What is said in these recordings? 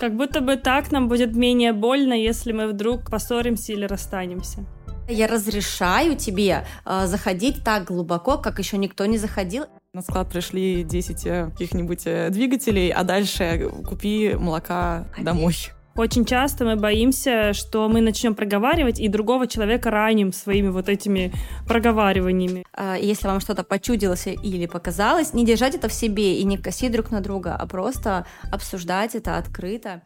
Как будто бы так нам будет менее больно, если мы вдруг поссоримся или расстанемся. Я разрешаю тебе э, заходить так глубоко, как еще никто не заходил. На склад пришли 10 э, каких-нибудь э, двигателей, а дальше купи молока домой. Очень часто мы боимся, что мы начнем проговаривать и другого человека раним своими вот этими проговариваниями. А, если вам что-то почудилось или показалось, не держать это в себе и не косить друг на друга, а просто обсуждать это открыто.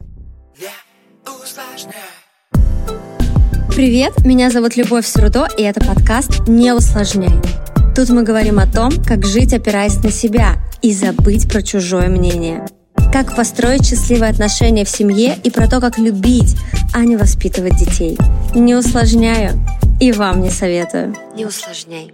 Привет, меня зовут Любовь Срудо, и это подкаст «Не усложняй». Тут мы говорим о том, как жить, опираясь на себя, и забыть про чужое мнение – как построить счастливые отношения в семье и про то, как любить, а не воспитывать детей. Не усложняю и вам не советую. Не усложняй.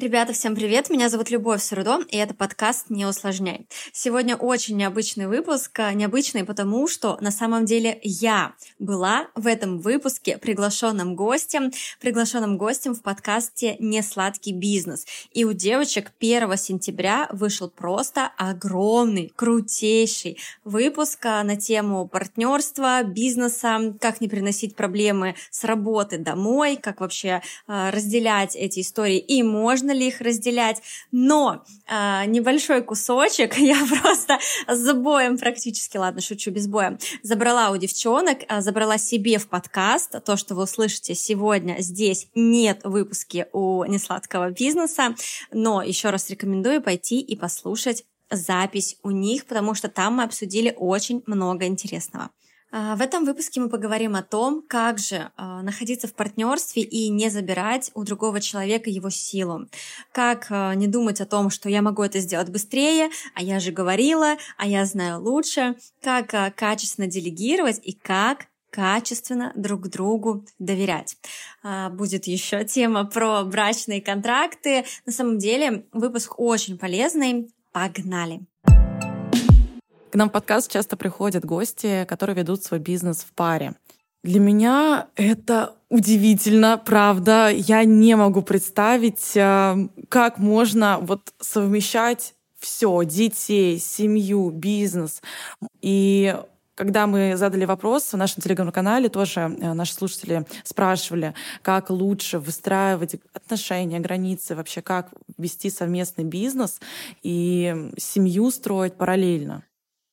Ребята, всем привет! Меня зовут Любовь Срудо, и это подкаст «Не усложняй». Сегодня очень необычный выпуск. Необычный потому, что на самом деле я была в этом выпуске приглашенным гостем, приглашенным гостем в подкасте «Не сладкий бизнес». И у девочек 1 сентября вышел просто огромный, крутейший выпуск на тему партнерства, бизнеса, как не приносить проблемы с работы домой, как вообще а, разделять эти истории и можно можно ли их разделять, но э, небольшой кусочек. Я просто с боем практически, ладно, шучу, без боя, забрала у девчонок, э, забрала себе в подкаст, то, что вы услышите сегодня здесь, нет выпуски у несладкого бизнеса, но еще раз рекомендую пойти и послушать запись у них, потому что там мы обсудили очень много интересного. А, в этом выпуске мы поговорим о том, как же а, находиться в партнерстве и не забирать у другого человека его силу. Как а, не думать о том, что я могу это сделать быстрее, а я же говорила, а я знаю лучше. Как качественно делегировать и как качественно друг другу доверять. Будет еще тема про брачные контракты. На самом деле выпуск очень полезный. Погнали! К нам в подкаст часто приходят гости, которые ведут свой бизнес в паре. Для меня это удивительно, правда. Я не могу представить, э, как можно вот совмещать все, детей, семью, бизнес. И когда мы задали вопрос в нашем телеграм-канале, тоже э, наши слушатели спрашивали, как лучше выстраивать отношения, границы, вообще как вести совместный бизнес и семью строить параллельно.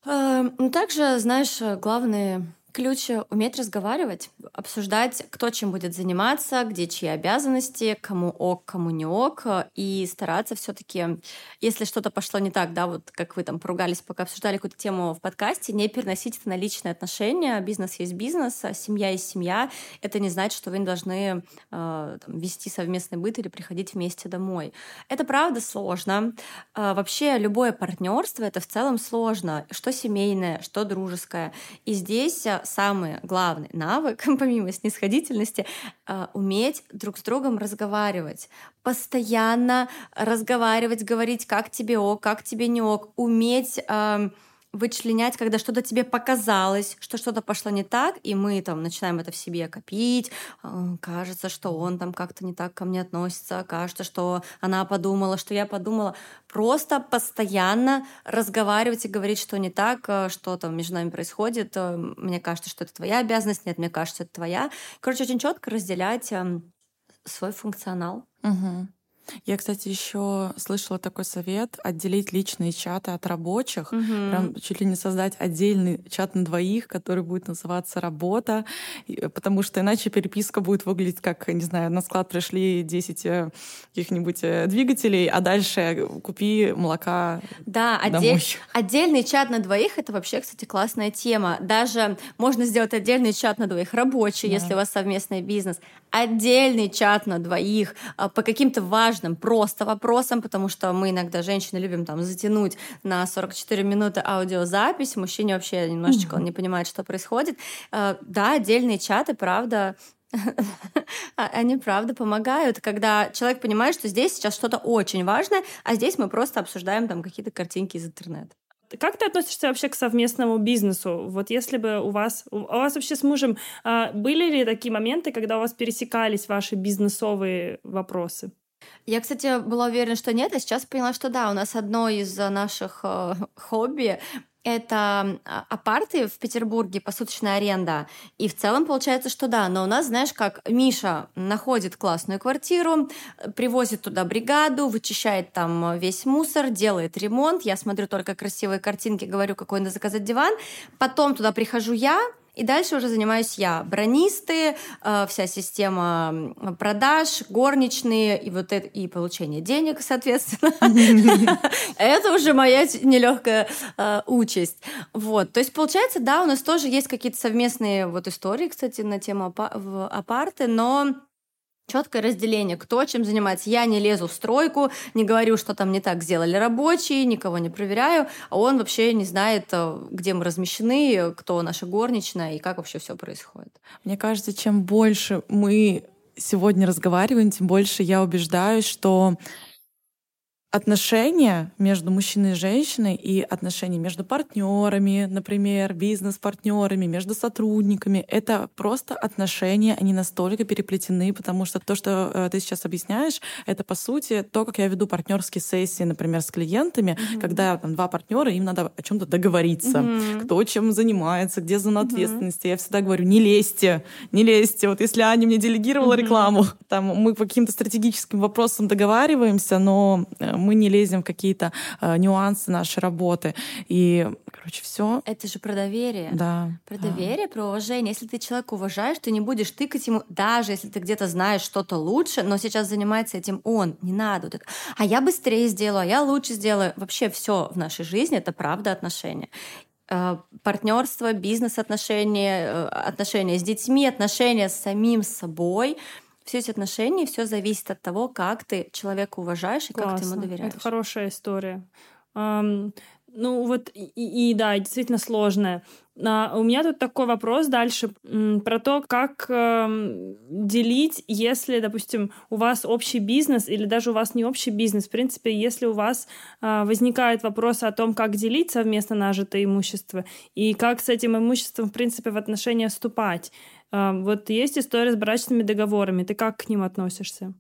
Эм, ну, также, знаешь, главные ключ — уметь разговаривать, обсуждать, кто чем будет заниматься, где чьи обязанности, кому ок, кому не ок, и стараться все таки если что-то пошло не так, да, вот как вы там поругались, пока обсуждали какую-то тему в подкасте, не переносить это на личные отношения. Бизнес есть бизнес, а семья есть семья. Это не значит, что вы не должны э, там, вести совместный быт или приходить вместе домой. Это правда сложно. Э, вообще любое партнерство это в целом сложно, что семейное, что дружеское. И здесь самый главный навык, помимо снисходительности, а, уметь друг с другом разговаривать. Постоянно разговаривать, говорить, как тебе ок, как тебе не ок, уметь вычленять, когда что-то тебе показалось, что что-то пошло не так, и мы там начинаем это в себе копить, а, кажется, что он там как-то не так ко мне относится, кажется, что она подумала, что я подумала. Просто постоянно разговаривать и говорить, что не так, а, что там между нами происходит. А, мне кажется, что это твоя обязанность, нет, мне кажется, это твоя. Короче, очень четко разделять свой функционал. Угу. Я, кстати, еще слышала такой совет отделить личные чаты от рабочих, угу. прям чуть ли не создать отдельный чат на двоих, который будет называться работа, потому что иначе переписка будет выглядеть как, не знаю, на склад пришли 10 э, каких-нибудь э, двигателей, а дальше купи молока Да, домой. Отдель, отдельный чат на двоих — это вообще, кстати, классная тема. Даже можно сделать отдельный чат на двоих рабочий, да. если у вас совместный бизнес, отдельный чат на двоих а, по каким-то важным важным просто вопросам, потому что мы иногда, женщины, любим там затянуть на 44 минуты аудиозапись, мужчине вообще немножечко он не понимает, что происходит. Э, да, отдельные чаты, правда, а, они правда помогают, когда человек понимает, что здесь сейчас что-то очень важное, а здесь мы просто обсуждаем там какие-то картинки из интернета. Как ты относишься вообще к совместному бизнесу? Вот если бы у вас, у вас вообще с мужем а, были ли такие моменты, когда у вас пересекались ваши бизнесовые вопросы? Я, кстати, была уверена, что нет, а сейчас поняла, что да, у нас одно из наших э, хобби это апарты в Петербурге, посуточная аренда. И в целом получается, что да. Но у нас, знаешь, как Миша находит классную квартиру, привозит туда бригаду, вычищает там весь мусор, делает ремонт. Я смотрю только красивые картинки, говорю, какой надо заказать диван. Потом туда прихожу я, и дальше уже занимаюсь я. Бронисты, э, вся система продаж, горничные и вот это, и получение денег, соответственно. Это уже моя нелегкая э, участь. Вот. То есть, получается, да, у нас тоже есть какие-то совместные вот истории, кстати, на тему апарты, но четкое разделение, кто чем занимается. Я не лезу в стройку, не говорю, что там не так сделали рабочие, никого не проверяю, а он вообще не знает, э, где мы размещены, кто наша горничная и как вообще все происходит. Мне кажется, чем больше мы сегодня разговариваем, тем больше я убеждаюсь, что отношения между мужчиной и женщиной и отношения между партнерами, например, бизнес-партнерами, между сотрудниками, это просто отношения, они настолько переплетены, потому что то, что э, ты сейчас объясняешь, это по сути то, как я веду партнерские сессии, например, с клиентами, mm-hmm. когда там два партнера, им надо о чем-то договориться, mm-hmm. кто чем занимается, где зона mm-hmm. ответственности. Я всегда говорю, не лезьте, не лезьте. Вот если Аня мне делегировала mm-hmm. рекламу, там мы по каким-то стратегическим вопросам договариваемся, но э, мы не лезем в какие-то э, нюансы нашей работы. И, короче, все. Это же про доверие. Да. Про доверие, про уважение. Если ты человека уважаешь, ты не будешь тыкать ему, даже если ты где-то знаешь что-то лучше, но сейчас занимается этим он. Не надо вот это. А я быстрее сделаю, а я лучше сделаю. Вообще все в нашей жизни это правда отношения э, партнерство, бизнес-отношения, э, отношения с детьми, отношения с самим собой все эти отношения, все зависит от того, как ты человека уважаешь и Классно. как ты ему доверяешь. Это хорошая история. Um, ну вот и, и да, действительно сложная. А, у меня тут такой вопрос дальше про то, как э, делить, если, допустим, у вас общий бизнес или даже у вас не общий бизнес. В принципе, если у вас э, возникает вопрос о том, как делить совместно нажитое имущество и как с этим имуществом, в принципе, в отношения вступать. Вот есть история с брачными договорами. Ты как к ним относишься?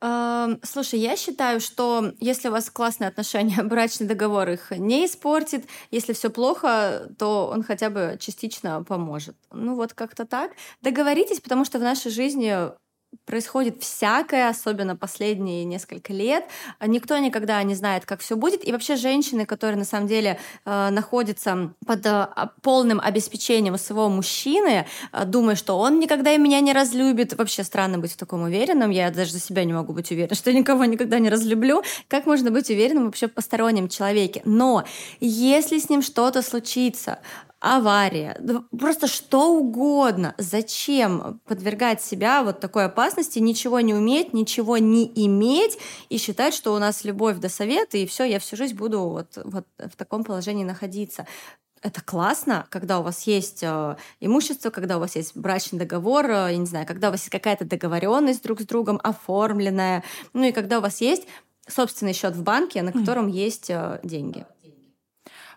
Слушай, я считаю, что если у вас классные отношения, брачный договор их не испортит. Если все плохо, то он хотя бы частично поможет. Ну вот как-то так. Договоритесь, потому что в нашей жизни происходит всякое, особенно последние несколько лет. Никто никогда не знает, как все будет. И вообще женщины, которые на самом деле э, находятся под э, полным обеспечением своего мужчины, э, думая, что он никогда меня не разлюбит. Вообще странно быть в таком уверенном. Я даже за себя не могу быть уверена, что никого никогда не разлюблю. Как можно быть уверенным вообще в постороннем человеке? Но если с ним что-то случится, авария, просто что угодно. Зачем подвергать себя вот такой опасности, ничего не уметь, ничего не иметь и считать, что у нас любовь до совета, и все, я всю жизнь буду вот, вот в таком положении находиться. Это классно, когда у вас есть э, имущество, когда у вас есть брачный договор, э, я не знаю, когда у вас есть какая-то договоренность друг с другом оформленная, ну и когда у вас есть собственный счет в банке, на котором есть э, деньги.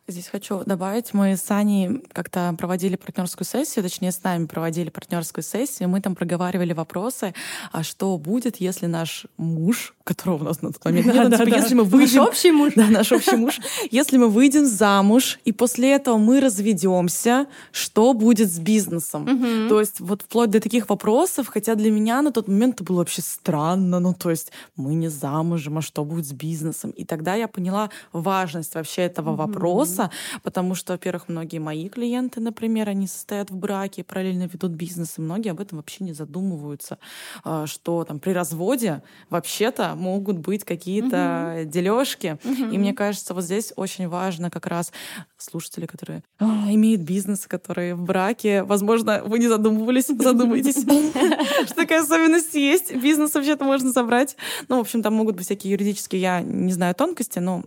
Здесь хочу добавить, мы с Аней как-то проводили партнерскую сессию, точнее, с нами проводили партнерскую сессию, мы там проговаривали вопросы, а что будет, если наш муж, которого у нас на тот момент нет, да, типа, да, если мы выйдем... Наш общий муж. Да, наш общий муж. Если мы выйдем замуж, и после этого мы разведемся, что будет с бизнесом? То есть вот вплоть до таких вопросов, хотя для меня на тот момент это было вообще странно, ну то есть мы не замужем, а что будет с бизнесом? И тогда я поняла важность вообще этого вопроса, вопроса, потому что, во-первых, многие мои клиенты, например, они состоят в браке, параллельно ведут бизнес, и многие об этом вообще не задумываются, а, что там при разводе вообще-то могут быть какие-то угу. дележки. Угу. И мне кажется, вот здесь очень важно как раз слушатели, которые а, имеют бизнес, которые в браке, возможно, вы не задумывались, задумайтесь, что такая особенность есть. Бизнес вообще-то можно забрать. Ну, в общем, там могут быть всякие юридические, я не знаю тонкости, но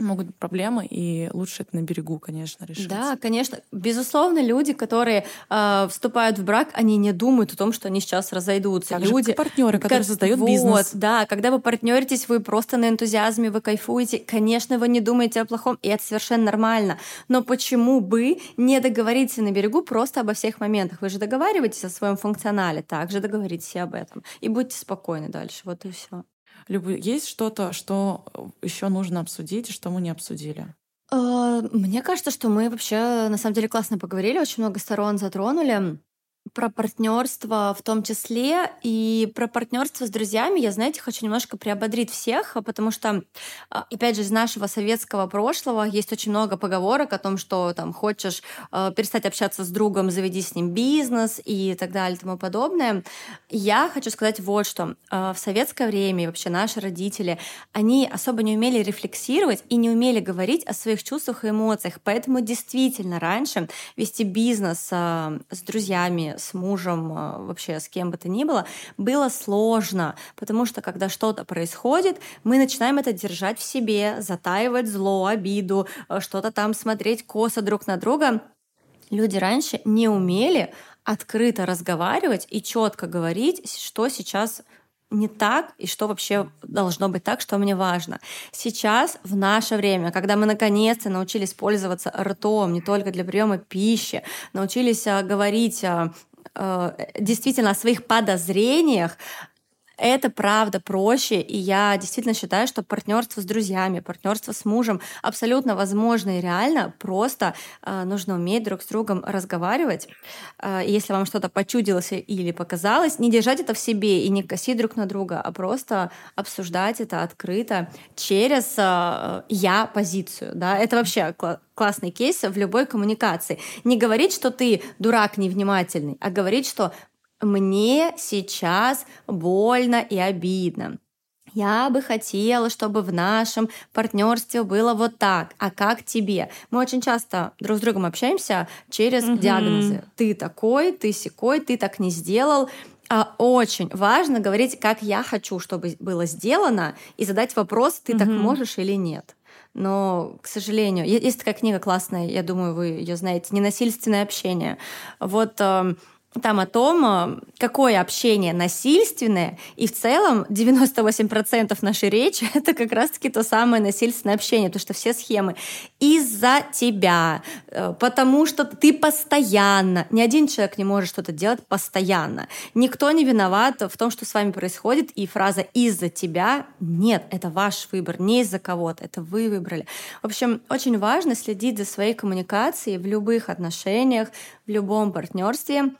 могут быть проблемы, и лучше это на берегу, конечно, решить. Да, конечно. Безусловно, люди, которые э, вступают в брак, они не думают о том, что они сейчас разойдутся. Так люди, партнеры, которые как, создают вот, бизнес. Да, когда вы партнеритесь, вы просто на энтузиазме, вы кайфуете. Конечно, вы не думаете о плохом, и это совершенно нормально. Но почему бы не договориться на берегу просто обо всех моментах? Вы же договариваетесь о своем функционале, также договоритесь об этом. И будьте спокойны дальше. Вот и все. Есть что-то, что еще нужно обсудить, что мы не обсудили? Мне кажется, что мы вообще на самом деле классно поговорили, очень много сторон затронули про партнерство в том числе и про партнерство с друзьями я, знаете, хочу немножко приободрить всех, потому что, а, опять же, из нашего советского прошлого есть очень много поговорок о том, что там хочешь э, перестать общаться с другом, заведи с ним бизнес и так далее и тому подобное. Я хочу сказать вот что. Э, в советское время вообще наши родители, они особо не умели рефлексировать и не умели говорить о своих чувствах и эмоциях. Поэтому действительно раньше вести бизнес э, с друзьями, с мужем, а, вообще с кем бы то ни было, было сложно, потому что когда что-то происходит, мы начинаем это держать в себе, затаивать зло, обиду, а, что-то там смотреть косо друг на друга. Люди раньше не умели открыто разговаривать и четко говорить, что сейчас не так и что вообще должно быть так, что мне важно. Сейчас, в наше время, когда мы наконец-то научились пользоваться ртом не только для приема пищи, научились а, говорить а, а, действительно о своих подозрениях, это правда проще, и я действительно считаю, что партнерство с друзьями, партнерство с мужем абсолютно возможно и реально. Просто э, нужно уметь друг с другом разговаривать. Э, если вам что-то почудилось или показалось, не держать это в себе и не косить друг на друга, а просто обсуждать это открыто через э, я позицию. Да? Это вообще классный кейс в любой коммуникации. Не говорить, что ты дурак невнимательный, а говорить, что мне сейчас больно и обидно. Я бы хотела, чтобы в нашем партнерстве было вот так. А как тебе? Мы очень часто друг с другом общаемся через угу. диагнозы. Ты такой, ты секой, ты так не сделал. А очень важно говорить, как я хочу, чтобы было сделано, и задать вопрос, ты угу. так можешь или нет. Но, к сожалению, есть такая книга классная, я думаю, вы ее знаете, «Ненасильственное общение». Вот эм, там о том, э, какое общение насильственное, и в целом 98% нашей речи — это как раз-таки то самое насильственное общение, потому что все схемы. Из-за тебя, э, потому что ты постоянно, ни один человек не может что-то делать постоянно, никто не виноват в том, что с вами происходит, и фраза «из-за тебя» — нет, это ваш выбор, не из-за кого-то, это вы выбрали. В общем, очень важно следить за своей коммуникацией в любых отношениях, в любом партнерстве,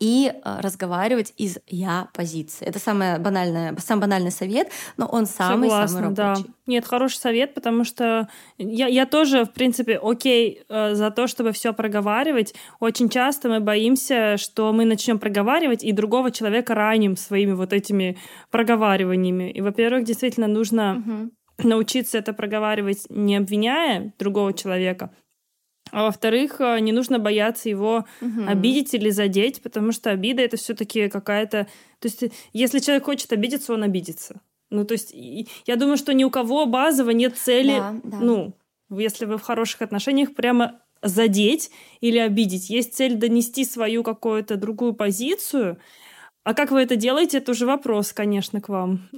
и э, разговаривать из я позиции. Это самое банальное, самый банальный совет, но он самый Согласна, самый рабочий. Да. Нет, хороший совет, потому что я, я тоже, в принципе, окей э, за то, чтобы все проговаривать. Очень часто мы боимся, что мы начнем проговаривать и другого человека раним своими вот этими проговариваниями. И, во-первых, действительно нужно угу. научиться это проговаривать, не обвиняя другого человека, а во-вторых, э, не нужно бояться его угу. обидеть или задеть, потому что обида это все-таки какая-то. То есть, если человек хочет обидеться, он обидится. Ну, то есть, я думаю, что ни у кого базово нет цели, да, да. ну, если вы в хороших отношениях, прямо задеть или обидеть. Есть цель донести свою какую-то другую позицию. А как вы это делаете, это уже вопрос, конечно, к вам.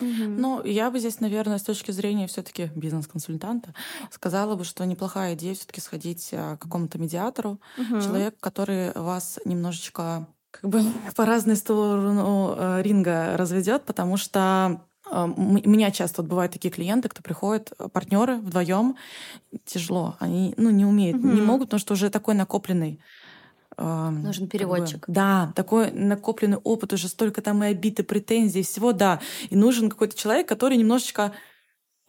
Ну, я бы здесь, наверное, с точки зрения все-таки бизнес-консультанта сказала бы, что неплохая идея все-таки сходить а, к какому-то медиатору, угу. человек, который вас немножечко как бы по разные сторону э, ринга разведет, потому что а, у меня часто вот бывают такие клиенты, кто приходит, партнеры вдвоем, тяжело, они ну, не умеют, угу. не могут, потому что уже такой накопленный Нужен переводчик. Как бы, да, такой накопленный опыт, уже столько там и обид, и претензий, всего, да. И нужен какой-то человек, который немножечко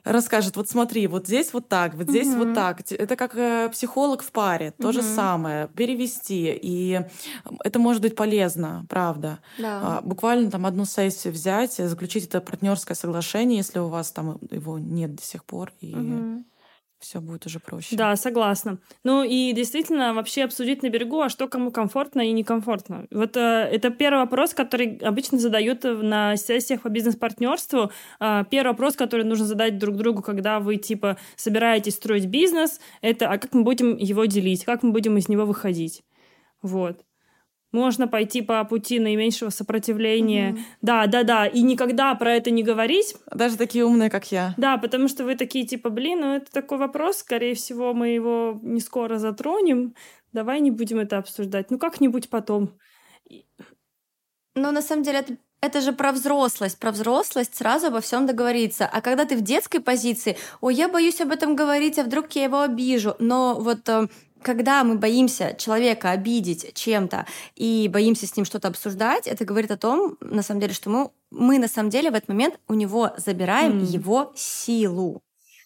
расскажет, вот смотри, вот здесь вот так, вот здесь угу. вот так. Это как э, психолог в паре, то угу. же самое, перевести. И это может быть полезно, правда. Да. А, буквально там одну сессию взять, заключить это партнерское соглашение, если у вас там его нет до сих пор. И угу все будет уже проще. Да, согласна. Ну и действительно вообще обсудить на берегу, а что кому комфортно и некомфортно. Вот э, это первый вопрос, который обычно задают на сессиях по бизнес-партнерству. Э, первый вопрос, который нужно задать друг другу, когда вы типа собираетесь строить бизнес, это а как мы будем его делить, как мы будем из него выходить. Вот. Можно пойти по пути наименьшего сопротивления. Угу. Да, да, да. И никогда про это не говорить. Даже такие умные, как я. Да, потому что вы такие типа, блин, ну это такой вопрос, скорее всего, мы его не скоро затронем. Давай не будем это обсуждать. Ну как-нибудь потом. Ну, на самом деле, это это же про взрослость. Про взрослость сразу обо всем договориться. А когда ты в детской позиции, ой, я боюсь об этом говорить, а вдруг я его обижу. Но вот э, когда мы боимся человека обидеть чем-то и боимся с ним что-то обсуждать, это говорит о том, на самом деле, что мы, мы на самом деле в этот момент у него забираем mm. его силу.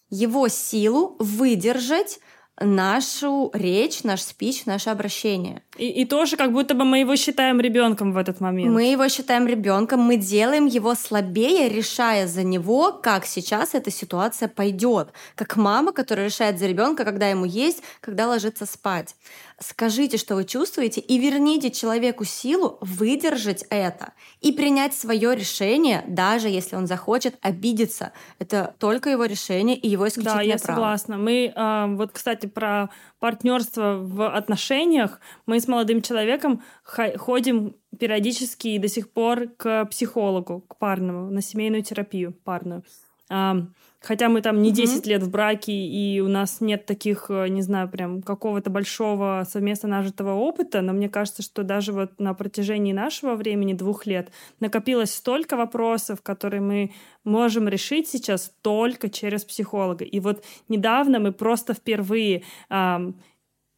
Его силу выдержать нашу речь, наш спич, наше обращение. И, и тоже как будто бы мы его считаем ребенком в этот момент. Мы его считаем ребенком, мы делаем его слабее, решая за него, как сейчас эта ситуация пойдет. Как мама, которая решает за ребенка, когда ему есть, когда ложиться спать. Скажите, что вы чувствуете, и верните человеку силу выдержать это и принять свое решение, даже если он захочет обидеться. Это только его решение и его исключительное право. Да, я право. согласна. Мы, э, вот, кстати, про партнерство в отношениях. Мы с молодым человеком ходим периодически и до сих пор к психологу, к парному, на семейную терапию парную. Хотя мы там не 10 mm-hmm. лет в браке, и у нас нет таких, э, не знаю, прям какого-то большого совместно нажитого опыта, но мне кажется, что даже вот на протяжении нашего времени, двух лет, накопилось столько вопросов, которые мы можем решить сейчас только через психолога. И вот недавно мы просто впервые эм,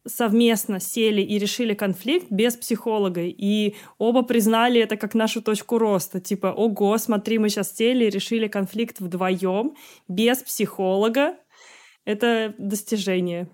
совместно сели и решили конфликт без психолога, и оба признали это как нашу точку роста. Типа, ого, смотри, мы сейчас сели и решили конфликт вдвоем, без психолога. Это достижение.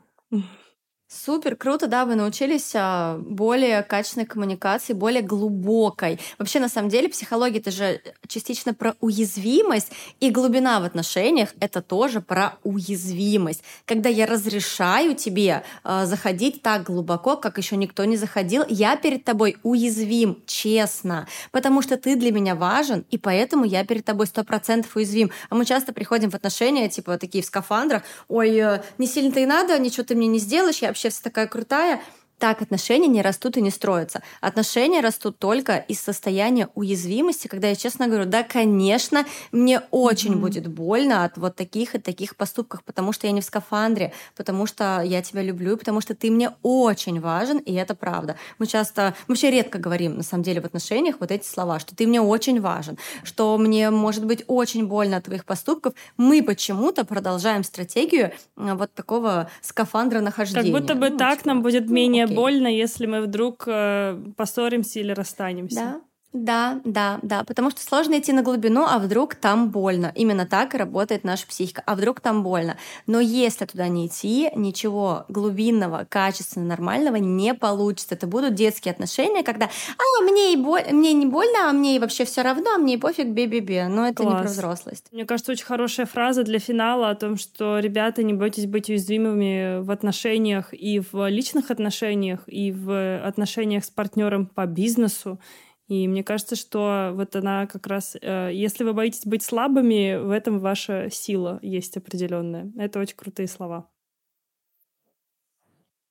Супер, круто, да, вы научились а, более качественной коммуникации, более глубокой. Вообще, на самом деле, психология это же частично про уязвимость, и глубина в отношениях это тоже про уязвимость. Когда я разрешаю тебе э, заходить так глубоко, как еще никто не заходил, я перед тобой уязвим, честно, потому что ты для меня важен, и поэтому я перед тобой сто процентов уязвим. А мы часто приходим в отношения, типа такие в скафандрах, ой, э, не сильно-то и надо, ничего ты мне не сделаешь, я вообще вообще вся такая крутая, так отношения не растут и не строятся. Отношения растут только из состояния уязвимости, когда я честно говорю, да, конечно, мне очень mm-hmm. будет больно от вот таких и таких поступков, потому что я не в скафандре, потому что я тебя люблю, потому что ты мне очень важен, и это правда. Мы часто, мы вообще редко говорим, на самом деле, в отношениях вот эти слова, что ты мне очень важен, что мне может быть очень больно от твоих поступков. Мы почему-то продолжаем стратегию вот такого скафандра нахождения. Как будто бы ну, так типа, нам будет ну, менее окей. больно, если мы вдруг э, поссоримся или расстанемся. Да. Да, да, да, потому что сложно идти на глубину, а вдруг там больно. Именно так и работает наша психика. А вдруг там больно. Но если туда не идти, ничего глубинного, качественного, нормального не получится. Это будут детские отношения, когда «а, мне, и боль... мне не больно, а мне и вообще все равно, а мне и пофиг, бе-бе-бе». Но это Класс. не про взрослость. Мне кажется, очень хорошая фраза для финала о том, что, ребята, не бойтесь быть уязвимыми в отношениях и в личных отношениях, и в отношениях с партнером по бизнесу, и мне кажется, что вот она как раз, э, если вы боитесь быть слабыми, в этом ваша сила есть определенная. Это очень крутые слова.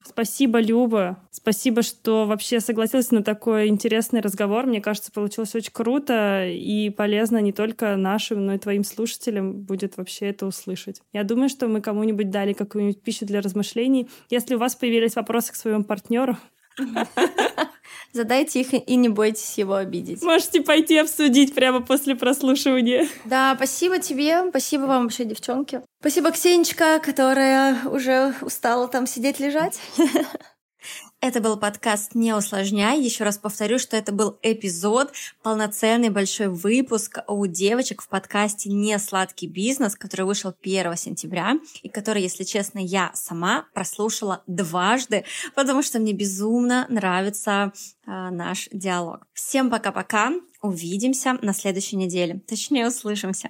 Спасибо, Люба. Спасибо, что вообще согласилась на такой интересный разговор. Мне кажется, получилось очень круто и полезно не только нашим, но и твоим слушателям будет вообще это услышать. Я думаю, что мы кому-нибудь дали какую-нибудь пищу для размышлений. Если у вас появились вопросы к своему партнеру, Задайте их и не бойтесь его обидеть. Можете пойти обсудить прямо после прослушивания. Да, спасибо тебе, спасибо вам вообще, девчонки. Спасибо, Ксенечка, которая уже устала там сидеть лежать. Это был подкаст «Не усложняй». Еще раз повторю, что это был эпизод, полноценный большой выпуск у девочек в подкасте «Не сладкий бизнес», который вышел 1 сентября и который, если честно, я сама прослушала дважды, потому что мне безумно нравится э, наш диалог. Всем пока-пока. Увидимся на следующей неделе. Точнее, услышимся.